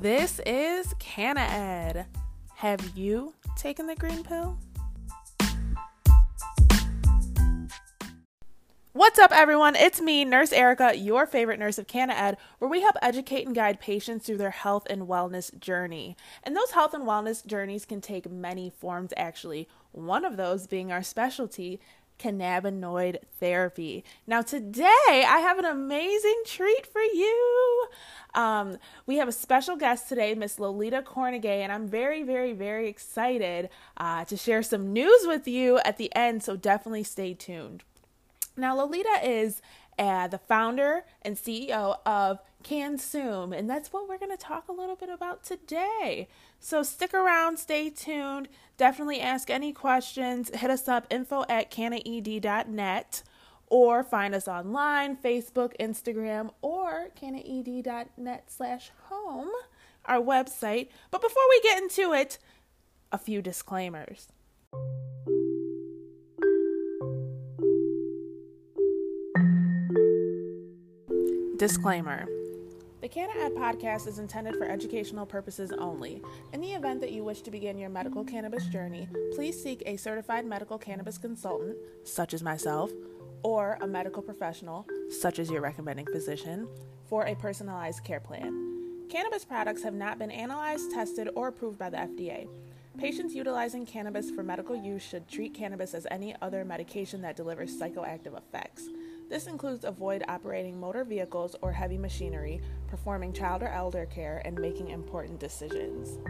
This is Canna Ed. Have you taken the green pill? What's up, everyone? It's me, Nurse Erica, your favorite nurse of Canna Ed, where we help educate and guide patients through their health and wellness journey. And those health and wellness journeys can take many forms, actually. One of those being our specialty, cannabinoid therapy. Now, today I have an amazing treat for you. Um, we have a special guest today, Miss Lolita Cornegay, and I'm very, very, very excited uh, to share some news with you at the end, so definitely stay tuned. Now, Lolita is uh, the founder and CEO of CanSum, and that's what we're going to talk a little bit about today. So stick around, stay tuned. Definitely ask any questions. Hit us up info at cannaed.net or find us online, Facebook, Instagram, or cannaed.net slash home, our website. But before we get into it, a few disclaimers. Disclaimer The Canna Ed podcast is intended for educational purposes only. In the event that you wish to begin your medical cannabis journey, please seek a certified medical cannabis consultant, such as myself, or a medical professional, such as your recommending physician, for a personalized care plan. Cannabis products have not been analyzed, tested, or approved by the FDA. Patients utilizing cannabis for medical use should treat cannabis as any other medication that delivers psychoactive effects. This includes avoid operating motor vehicles or heavy machinery, performing child or elder care, and making important decisions.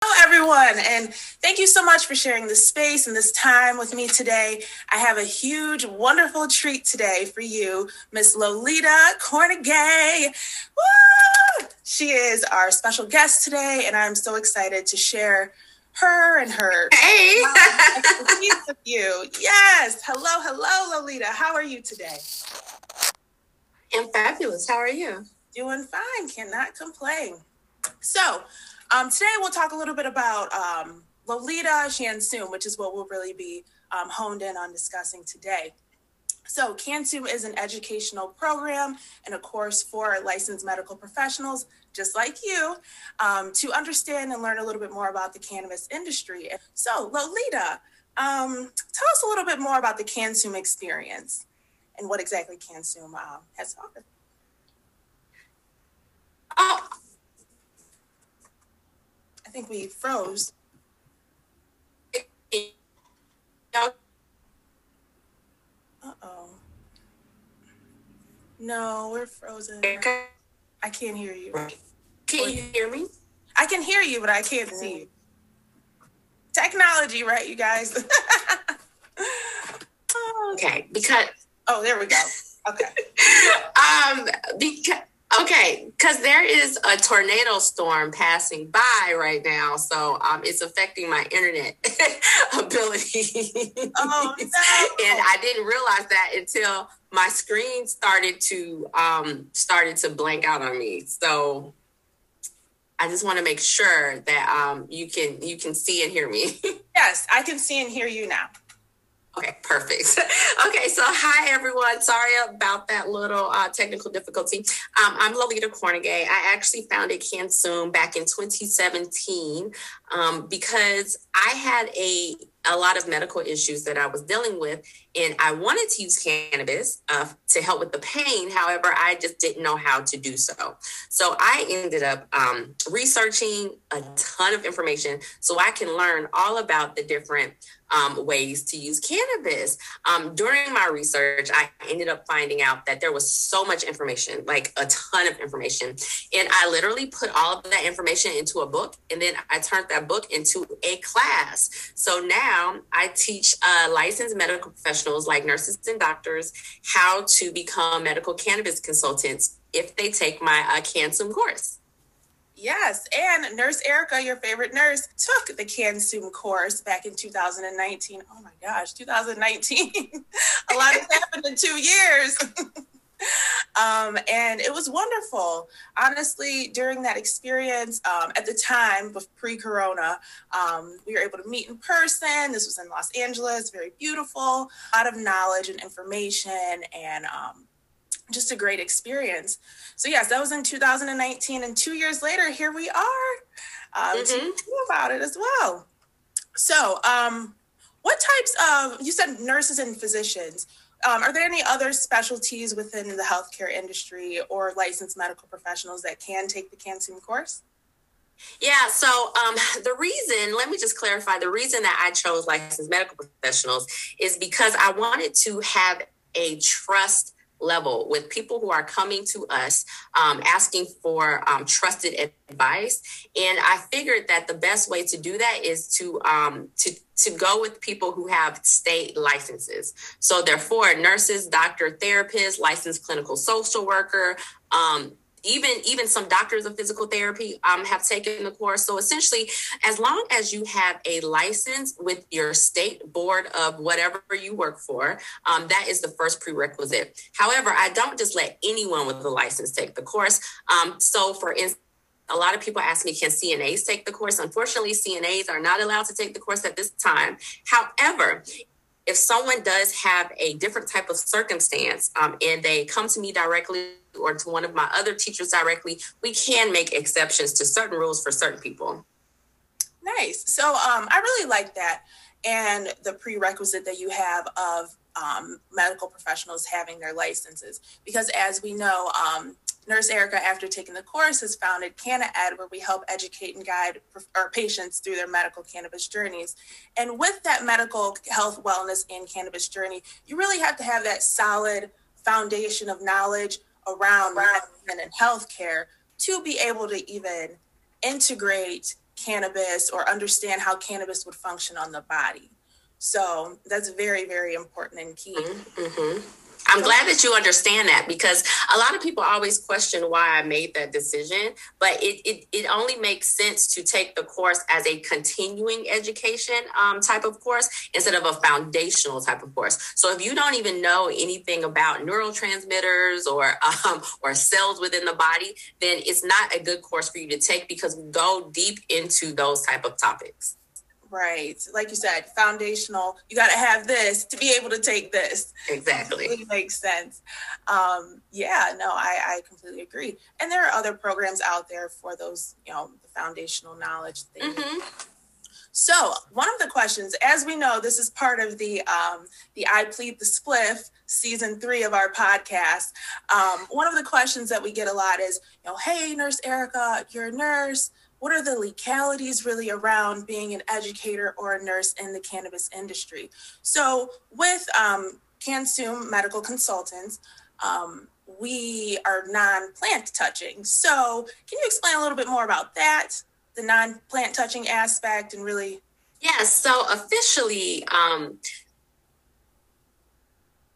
Hello, everyone, and thank you so much for sharing this space and this time with me today. I have a huge, wonderful treat today for you, Miss Lolita Cornegay. Woo! She is our special guest today, and I'm so excited to share her and her hey. of you. Yes. Hello hello lolita. How are you today? I'm fabulous. How are you? Doing fine. Cannot complain. So um, today we'll talk a little bit about um, lolita CanSum which is what we'll really be um, honed in on discussing today so, CanSum is an educational program and a course for licensed medical professionals just like you, um, to understand and learn a little bit more about the cannabis industry. So, Lolita, um, tell us a little bit more about the CanSum experience and what exactly CanSum uh, has to offer. Oh, I think we froze. Uh oh. No, we're frozen. I can't hear you. Can you hear me? I can hear you, but I can't see you. Technology, right, you guys? okay, because oh, there we go. Okay. um, because okay, because there is a tornado storm passing by right now, so um, it's affecting my internet ability. Oh no! and I didn't realize that until my screen started to um started to blank out on me. So I just want to make sure that um you can you can see and hear me. yes, I can see and hear you now. Okay, perfect. okay, so hi everyone. Sorry about that little uh, technical difficulty. Um, I'm Lolita Cornegay. I actually founded CanSum back in 2017 um, because I had a a lot of medical issues that I was dealing with, and I wanted to use cannabis uh, to help with the pain. However, I just didn't know how to do so. So I ended up um, researching a ton of information so I can learn all about the different um, ways to use cannabis. Um, during my research, I ended up finding out that there was so much information, like a ton of information. And I literally put all of that information into a book, and then I turned that book into a class. So now I teach uh, licensed medical professionals like nurses and doctors how to become medical cannabis consultants if they take my uh, CanSum course. Yes, and Nurse Erica, your favorite nurse, took the CanSum course back in 2019. Oh my gosh, 2019. a lot has happened in two years. um, and it was wonderful. Honestly, during that experience, um, at the time, of pre corona, um, we were able to meet in person. This was in Los Angeles, very beautiful, a lot of knowledge and information and um, just a great experience. So yes, that was in 2019, and two years later, here we are um, mm-hmm. about it as well. So, um, what types of you said nurses and physicians? Um, are there any other specialties within the healthcare industry or licensed medical professionals that can take the CanSum course? Yeah, so um, the reason, let me just clarify the reason that I chose licensed medical professionals is because I wanted to have a trust level with people who are coming to us um, asking for um, trusted advice. And i figured that the best way to do that is to um, to to go with people who have state licenses. So therefore nurses doctor therapists licensed clinical social worker um, even even some doctors of physical therapy um, have taken the course so essentially as long as you have a license with your state board of whatever you work for um, that is the first prerequisite however i don't just let anyone with a license take the course um, so for instance a lot of people ask me, can CNAs take the course? Unfortunately, CNAs are not allowed to take the course at this time. However, if someone does have a different type of circumstance um, and they come to me directly or to one of my other teachers directly, we can make exceptions to certain rules for certain people. Nice. So um, I really like that. And the prerequisite that you have of um, medical professionals having their licenses. Because as we know, um, Nurse Erica, after taking the course, has founded CannaEd, where we help educate and guide our patients through their medical cannabis journeys. And with that medical health, wellness, and cannabis journey, you really have to have that solid foundation of knowledge around medicine and healthcare to be able to even integrate cannabis or understand how cannabis would function on the body. So that's very, very important and key. Mm-hmm. I'm glad that you understand that because a lot of people always question why I made that decision, but it, it, it only makes sense to take the course as a continuing education um, type of course instead of a foundational type of course. So if you don't even know anything about neurotransmitters or um, or cells within the body, then it's not a good course for you to take because we go deep into those type of topics. Right. Like you said, foundational. You got to have this to be able to take this. Exactly. It makes sense. Um, yeah, no, I, I completely agree. And there are other programs out there for those, you know, the foundational knowledge thing. Mm-hmm. So, one of the questions, as we know, this is part of the um, the I plead the spliff season three of our podcast. Um, one of the questions that we get a lot is, you know, hey, Nurse Erica, you're a nurse what are the legalities really around being an educator or a nurse in the cannabis industry? So, with um, CanSum Medical Consultants, um, we are non plant touching. So, can you explain a little bit more about that, the non plant touching aspect, and really? Yes. So, officially, um,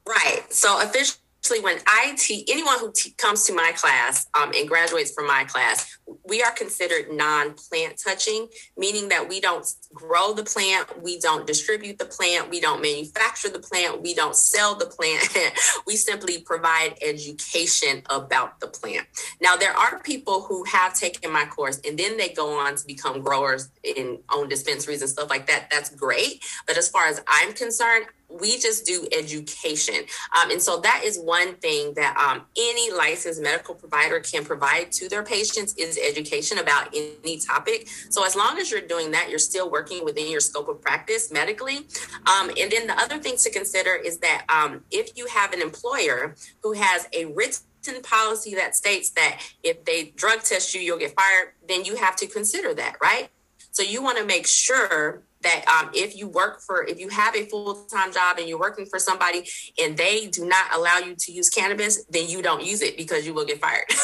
right. So, officially, when I teach anyone who t- comes to my class um, and graduates from my class, we are considered non-plant touching, meaning that we don't grow the plant, we don't distribute the plant, we don't manufacture the plant, we don't sell the plant. we simply provide education about the plant. Now, there are people who have taken my course and then they go on to become growers in own dispensaries and stuff like that. That's great, but as far as I'm concerned, we just do education. Um, and so that is one thing that um, any licensed medical provider can provide to their patients is education about any topic. So as long as you're doing that, you're still working within your scope of practice medically. Um, and then the other thing to consider is that um, if you have an employer who has a written policy that states that if they drug test you, you'll get fired, then you have to consider that, right? So you want to make sure that um, if you work for if you have a full-time job and you're working for somebody and they do not allow you to use cannabis then you don't use it because you will get fired.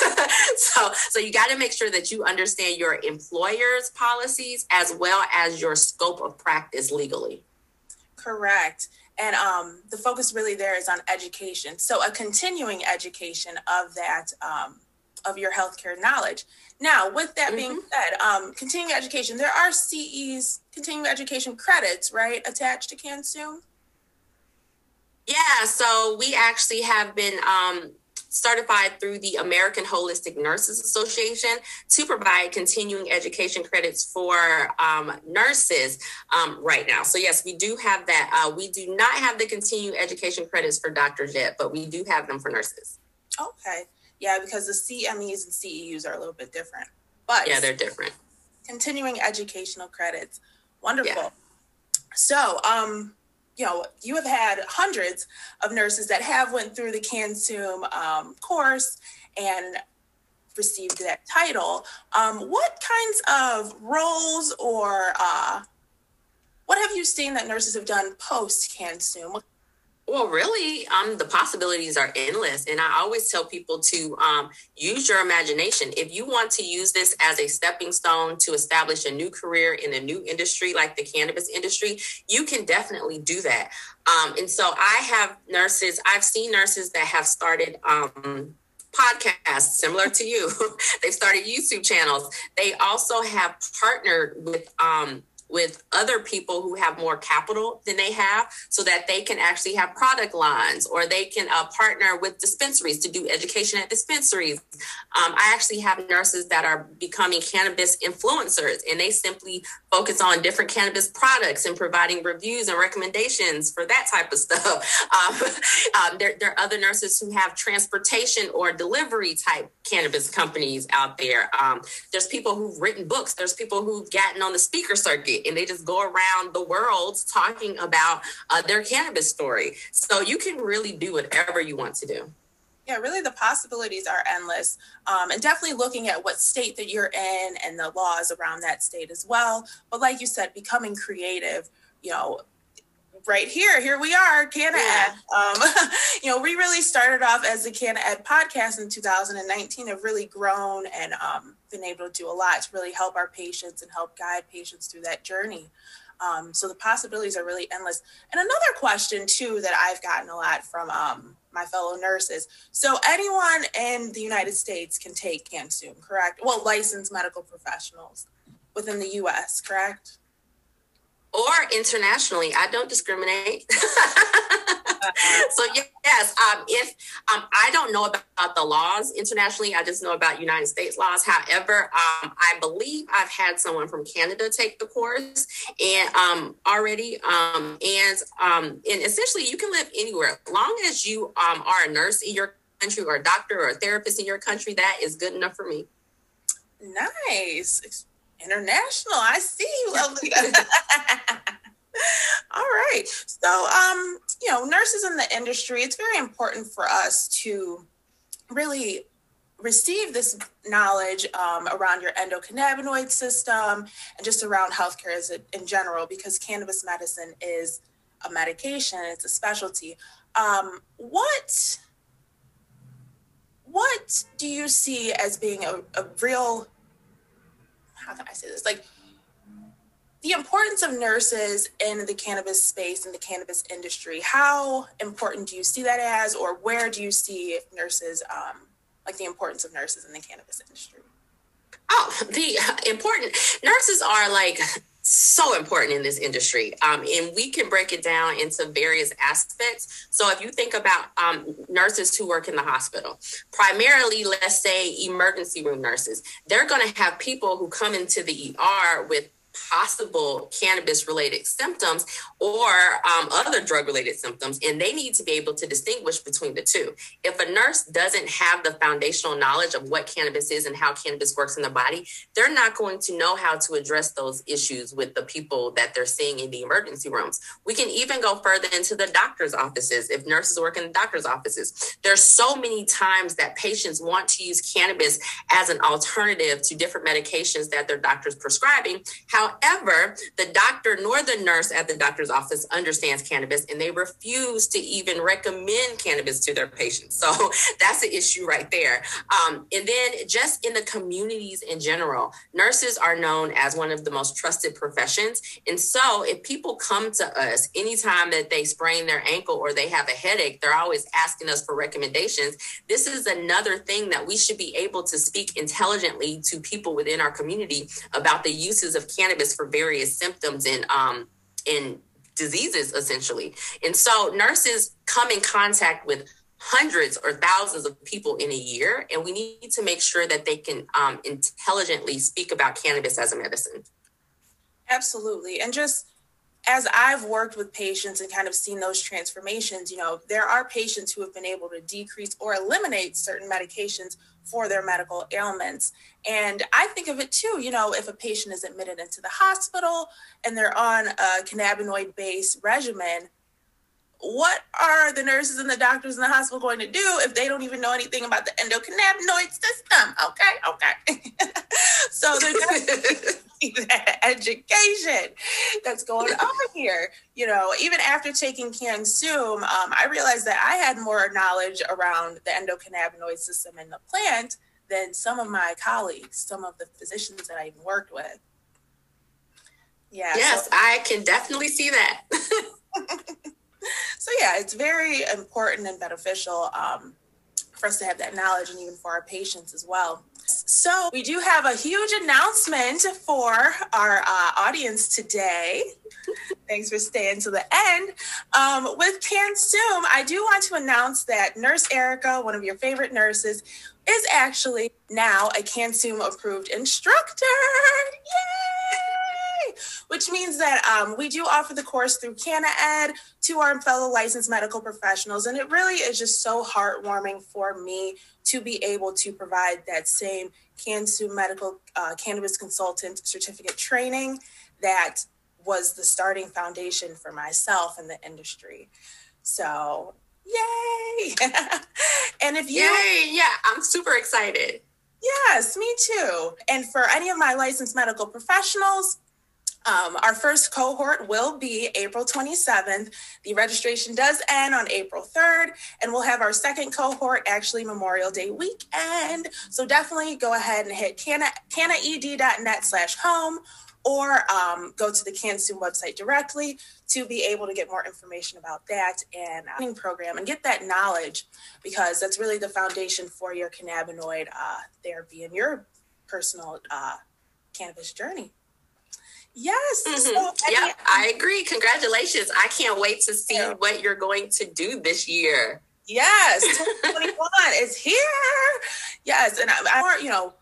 So so you got to make sure that you understand your employer's policies as well as your scope of practice legally. Correct. And um, the focus really there is on education. So a continuing education of that um, of your healthcare knowledge. Now, with that mm-hmm. being said, um, continuing education, there are CEs, continuing education credits, right, attached to CanSum? Yeah, so we actually have been um, certified through the American Holistic Nurses Association to provide continuing education credits for um, nurses um, right now. So, yes, we do have that. Uh, we do not have the continuing education credits for doctors yet, but we do have them for nurses. Okay. Yeah, because the CMEs and CEUs are a little bit different. But yeah, they're different. Continuing educational credits. Wonderful. Yeah. So, um, you know, you have had hundreds of nurses that have went through the CanSum um, course and received that title. Um, what kinds of roles or uh, what have you seen that nurses have done post CanSum? What well, really, um, the possibilities are endless. And I always tell people to um, use your imagination. If you want to use this as a stepping stone to establish a new career in a new industry like the cannabis industry, you can definitely do that. Um, and so I have nurses, I've seen nurses that have started um, podcasts similar to you. They've started YouTube channels. They also have partnered with um, with other people who have more capital than they have so that they can actually have product lines or they can uh, partner with dispensaries to do education at dispensaries. Um, I actually have nurses that are becoming cannabis influencers and they simply focus on different cannabis products and providing reviews and recommendations for that type of stuff. Um, um, there, there, are other nurses who have transportation or delivery type cannabis companies out there. Um, there's people who've written books. There's people who've gotten on the speaker circuit and they just go around the world talking about uh, their cannabis story. So you can really do whatever you want to do. Yeah, really, the possibilities are endless. Um, and definitely looking at what state that you're in and the laws around that state as well. But like you said, becoming creative, you know, right here, here we are, Canna. Ed. Um, you know, we really started off as the Canna Ed podcast in 2019, have really grown and um, been able to do a lot to really help our patients and help guide patients through that journey. Um, so the possibilities are really endless. And another question too that I've gotten a lot from um, my fellow nurses. So anyone in the United States can take CanSum, correct? Well, licensed medical professionals within the U.S., correct? Or internationally. I don't discriminate. so yes, um, if um, I don't know about the laws internationally, I just know about United States laws. However, um, I believe I've had someone from Canada take the course and um, already, um, and um, and essentially you can live anywhere as long as you are a nurse in your country or a doctor or a therapist in your country. That is good enough for me. Nice international. I see you, All right. So, um, you know, nurses in the industry, it's very important for us to really receive this knowledge um, around your endocannabinoid system and just around healthcare as a, in general, because cannabis medicine is a medication, it's a specialty. Um, what what do you see as being a, a real how can I say this? Like the importance of nurses in the cannabis space in the cannabis industry. How important do you see that as, or where do you see nurses, um, like the importance of nurses in the cannabis industry? Oh, the important nurses are like so important in this industry. Um, and we can break it down into various aspects. So if you think about um, nurses who work in the hospital, primarily, let's say emergency room nurses, they're going to have people who come into the ER with possible cannabis related symptoms or um, other drug related symptoms, and they need to be able to distinguish between the two. If a nurse doesn't have the foundational knowledge of what cannabis is and how cannabis works in the body, they're not going to know how to address those issues with the people that they're seeing in the emergency rooms. We can even go further into the doctor's offices if nurses work in the doctor's offices. There's so many times that patients want to use cannabis as an alternative to different medications that their doctor's prescribing. How However, the doctor nor the nurse at the doctor's office understands cannabis and they refuse to even recommend cannabis to their patients. So that's the issue right there. Um, and then just in the communities in general, nurses are known as one of the most trusted professions. And so if people come to us anytime that they sprain their ankle or they have a headache, they're always asking us for recommendations. This is another thing that we should be able to speak intelligently to people within our community about the uses of cannabis cannabis for various symptoms and um diseases essentially. And so nurses come in contact with hundreds or thousands of people in a year, and we need to make sure that they can um, intelligently speak about cannabis as a medicine. Absolutely, and just as I've worked with patients and kind of seen those transformations, you know, there are patients who have been able to decrease or eliminate certain medications for their medical ailments. And I think of it too, you know, if a patient is admitted into the hospital and they're on a cannabinoid based regimen, what are the nurses and the doctors in the hospital going to do if they don't even know anything about the endocannabinoid system? Okay, okay. so there's that education that's going on here. You know, even after taking CanSum, um, I realized that I had more knowledge around the endocannabinoid system in the plant than some of my colleagues, some of the physicians that I even worked with. Yeah. Yes, so- I can definitely see that. So yeah, it's very important and beneficial um, for us to have that knowledge, and even for our patients as well. So we do have a huge announcement for our uh, audience today. Thanks for staying to the end. Um, with CanSum, I do want to announce that Nurse Erica, one of your favorite nurses, is actually now a CanSum approved instructor. Yay! Which means that um, we do offer the course through CannaEd to our fellow licensed medical professionals. And it really is just so heartwarming for me to be able to provide that same CanSum medical uh, cannabis consultant certificate training that was the starting foundation for myself in the industry. So Yay! and if you Yay, yeah, I'm super excited. Yes, me too. And for any of my licensed medical professionals, um, our first cohort will be April 27th. The registration does end on April 3rd, and we'll have our second cohort actually Memorial Day weekend. So definitely go ahead and hit canna, cannaed.net slash home or um, go to the CanSum website directly to be able to get more information about that and uh, program and get that knowledge because that's really the foundation for your cannabinoid uh, therapy and your personal uh, cannabis journey. Yes. Mm-hmm. So, yeah, I agree. Congratulations. I can't wait to see yeah. what you're going to do this year. Yes, 2021 is here. Yes, and I, I you know,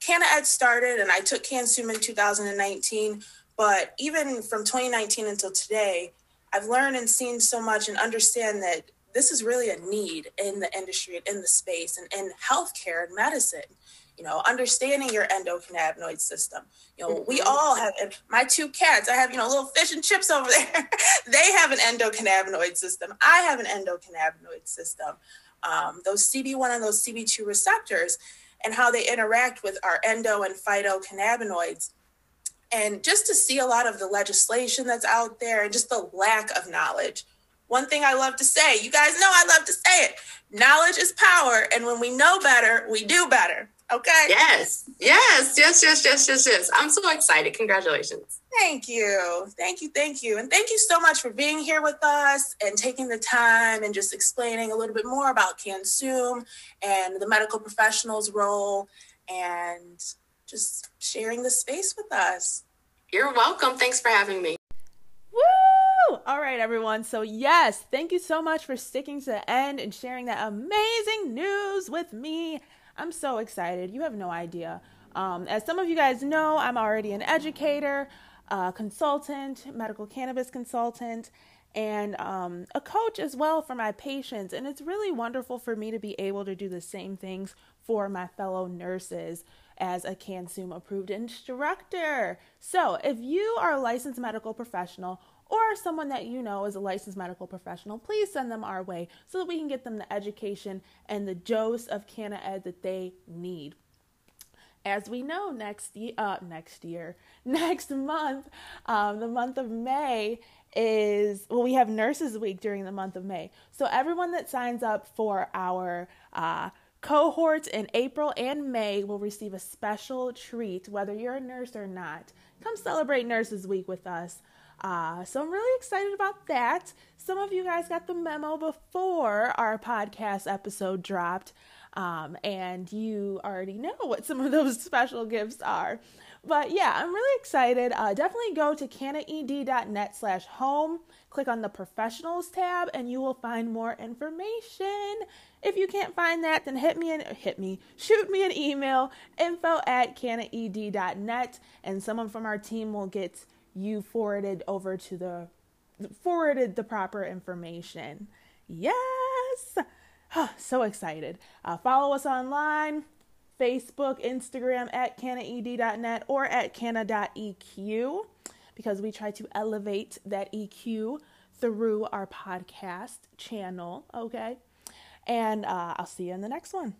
CannaEd started and I took CanSum in 2019, but even from 2019 until today, I've learned and seen so much and understand that this is really a need in the industry and in the space and in healthcare and medicine. You know, understanding your endocannabinoid system. You know, mm-hmm. we all have my two cats. I have, you know, little fish and chips over there. they have an endocannabinoid system. I have an endocannabinoid system. Um, those CB1 and those CB2 receptors and how they interact with our endo and phytocannabinoids. And just to see a lot of the legislation that's out there and just the lack of knowledge. One thing I love to say, you guys know I love to say it knowledge is power. And when we know better, we do better. Okay. Yes. Yes. Yes. Yes. Yes. Yes. Yes. I'm so excited. Congratulations. Thank you. Thank you. Thank you. And thank you so much for being here with us and taking the time and just explaining a little bit more about CanSum and the medical professional's role and just sharing the space with us. You're welcome. Thanks for having me. Woo! All right, everyone. So, yes, thank you so much for sticking to the end and sharing that amazing news with me. I'm so excited. You have no idea. Um, as some of you guys know, I'm already an educator, a consultant, medical cannabis consultant, and um, a coach as well for my patients. And it's really wonderful for me to be able to do the same things for my fellow nurses as a CanSum approved instructor. So, if you are a licensed medical professional or someone that you know is a licensed medical professional, please send them our way so that we can get them the education and the dose of CannaEd that they need. As we know, next year, uh, next year, next month, um, the month of May is well, we have Nurses Week during the month of May. So everyone that signs up for our uh, cohorts in April and May will receive a special treat, whether you're a nurse or not. Come celebrate Nurses Week with us. Uh, so I'm really excited about that. Some of you guys got the memo before our podcast episode dropped, um, and you already know what some of those special gifts are. But yeah, I'm really excited. Uh, definitely go to cannaed.net slash home, click on the professionals tab, and you will find more information. If you can't find that, then hit me and hit me, shoot me an email, info at cannaed.net, and someone from our team will get you forwarded over to the forwarded the proper information. Yes! so excited. Uh, follow us online Facebook, Instagram at cannaed.net or at cana.eq because we try to elevate that EQ through our podcast channel. Okay. And uh, I'll see you in the next one.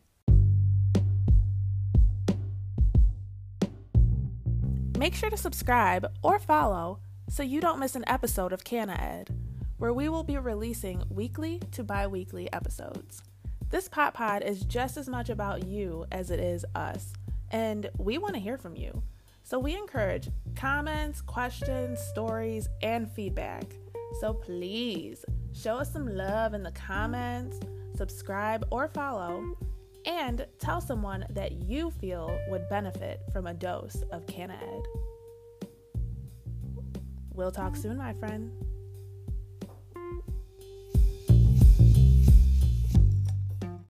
Make sure to subscribe or follow so you don't miss an episode of Canna Ed, where we will be releasing weekly to bi weekly episodes. This Pop Pod is just as much about you as it is us, and we want to hear from you. So we encourage comments, questions, stories, and feedback. So please show us some love in the comments, subscribe or follow, and tell someone that you feel would benefit from a dose of Canna Ed. We'll talk soon, my friend.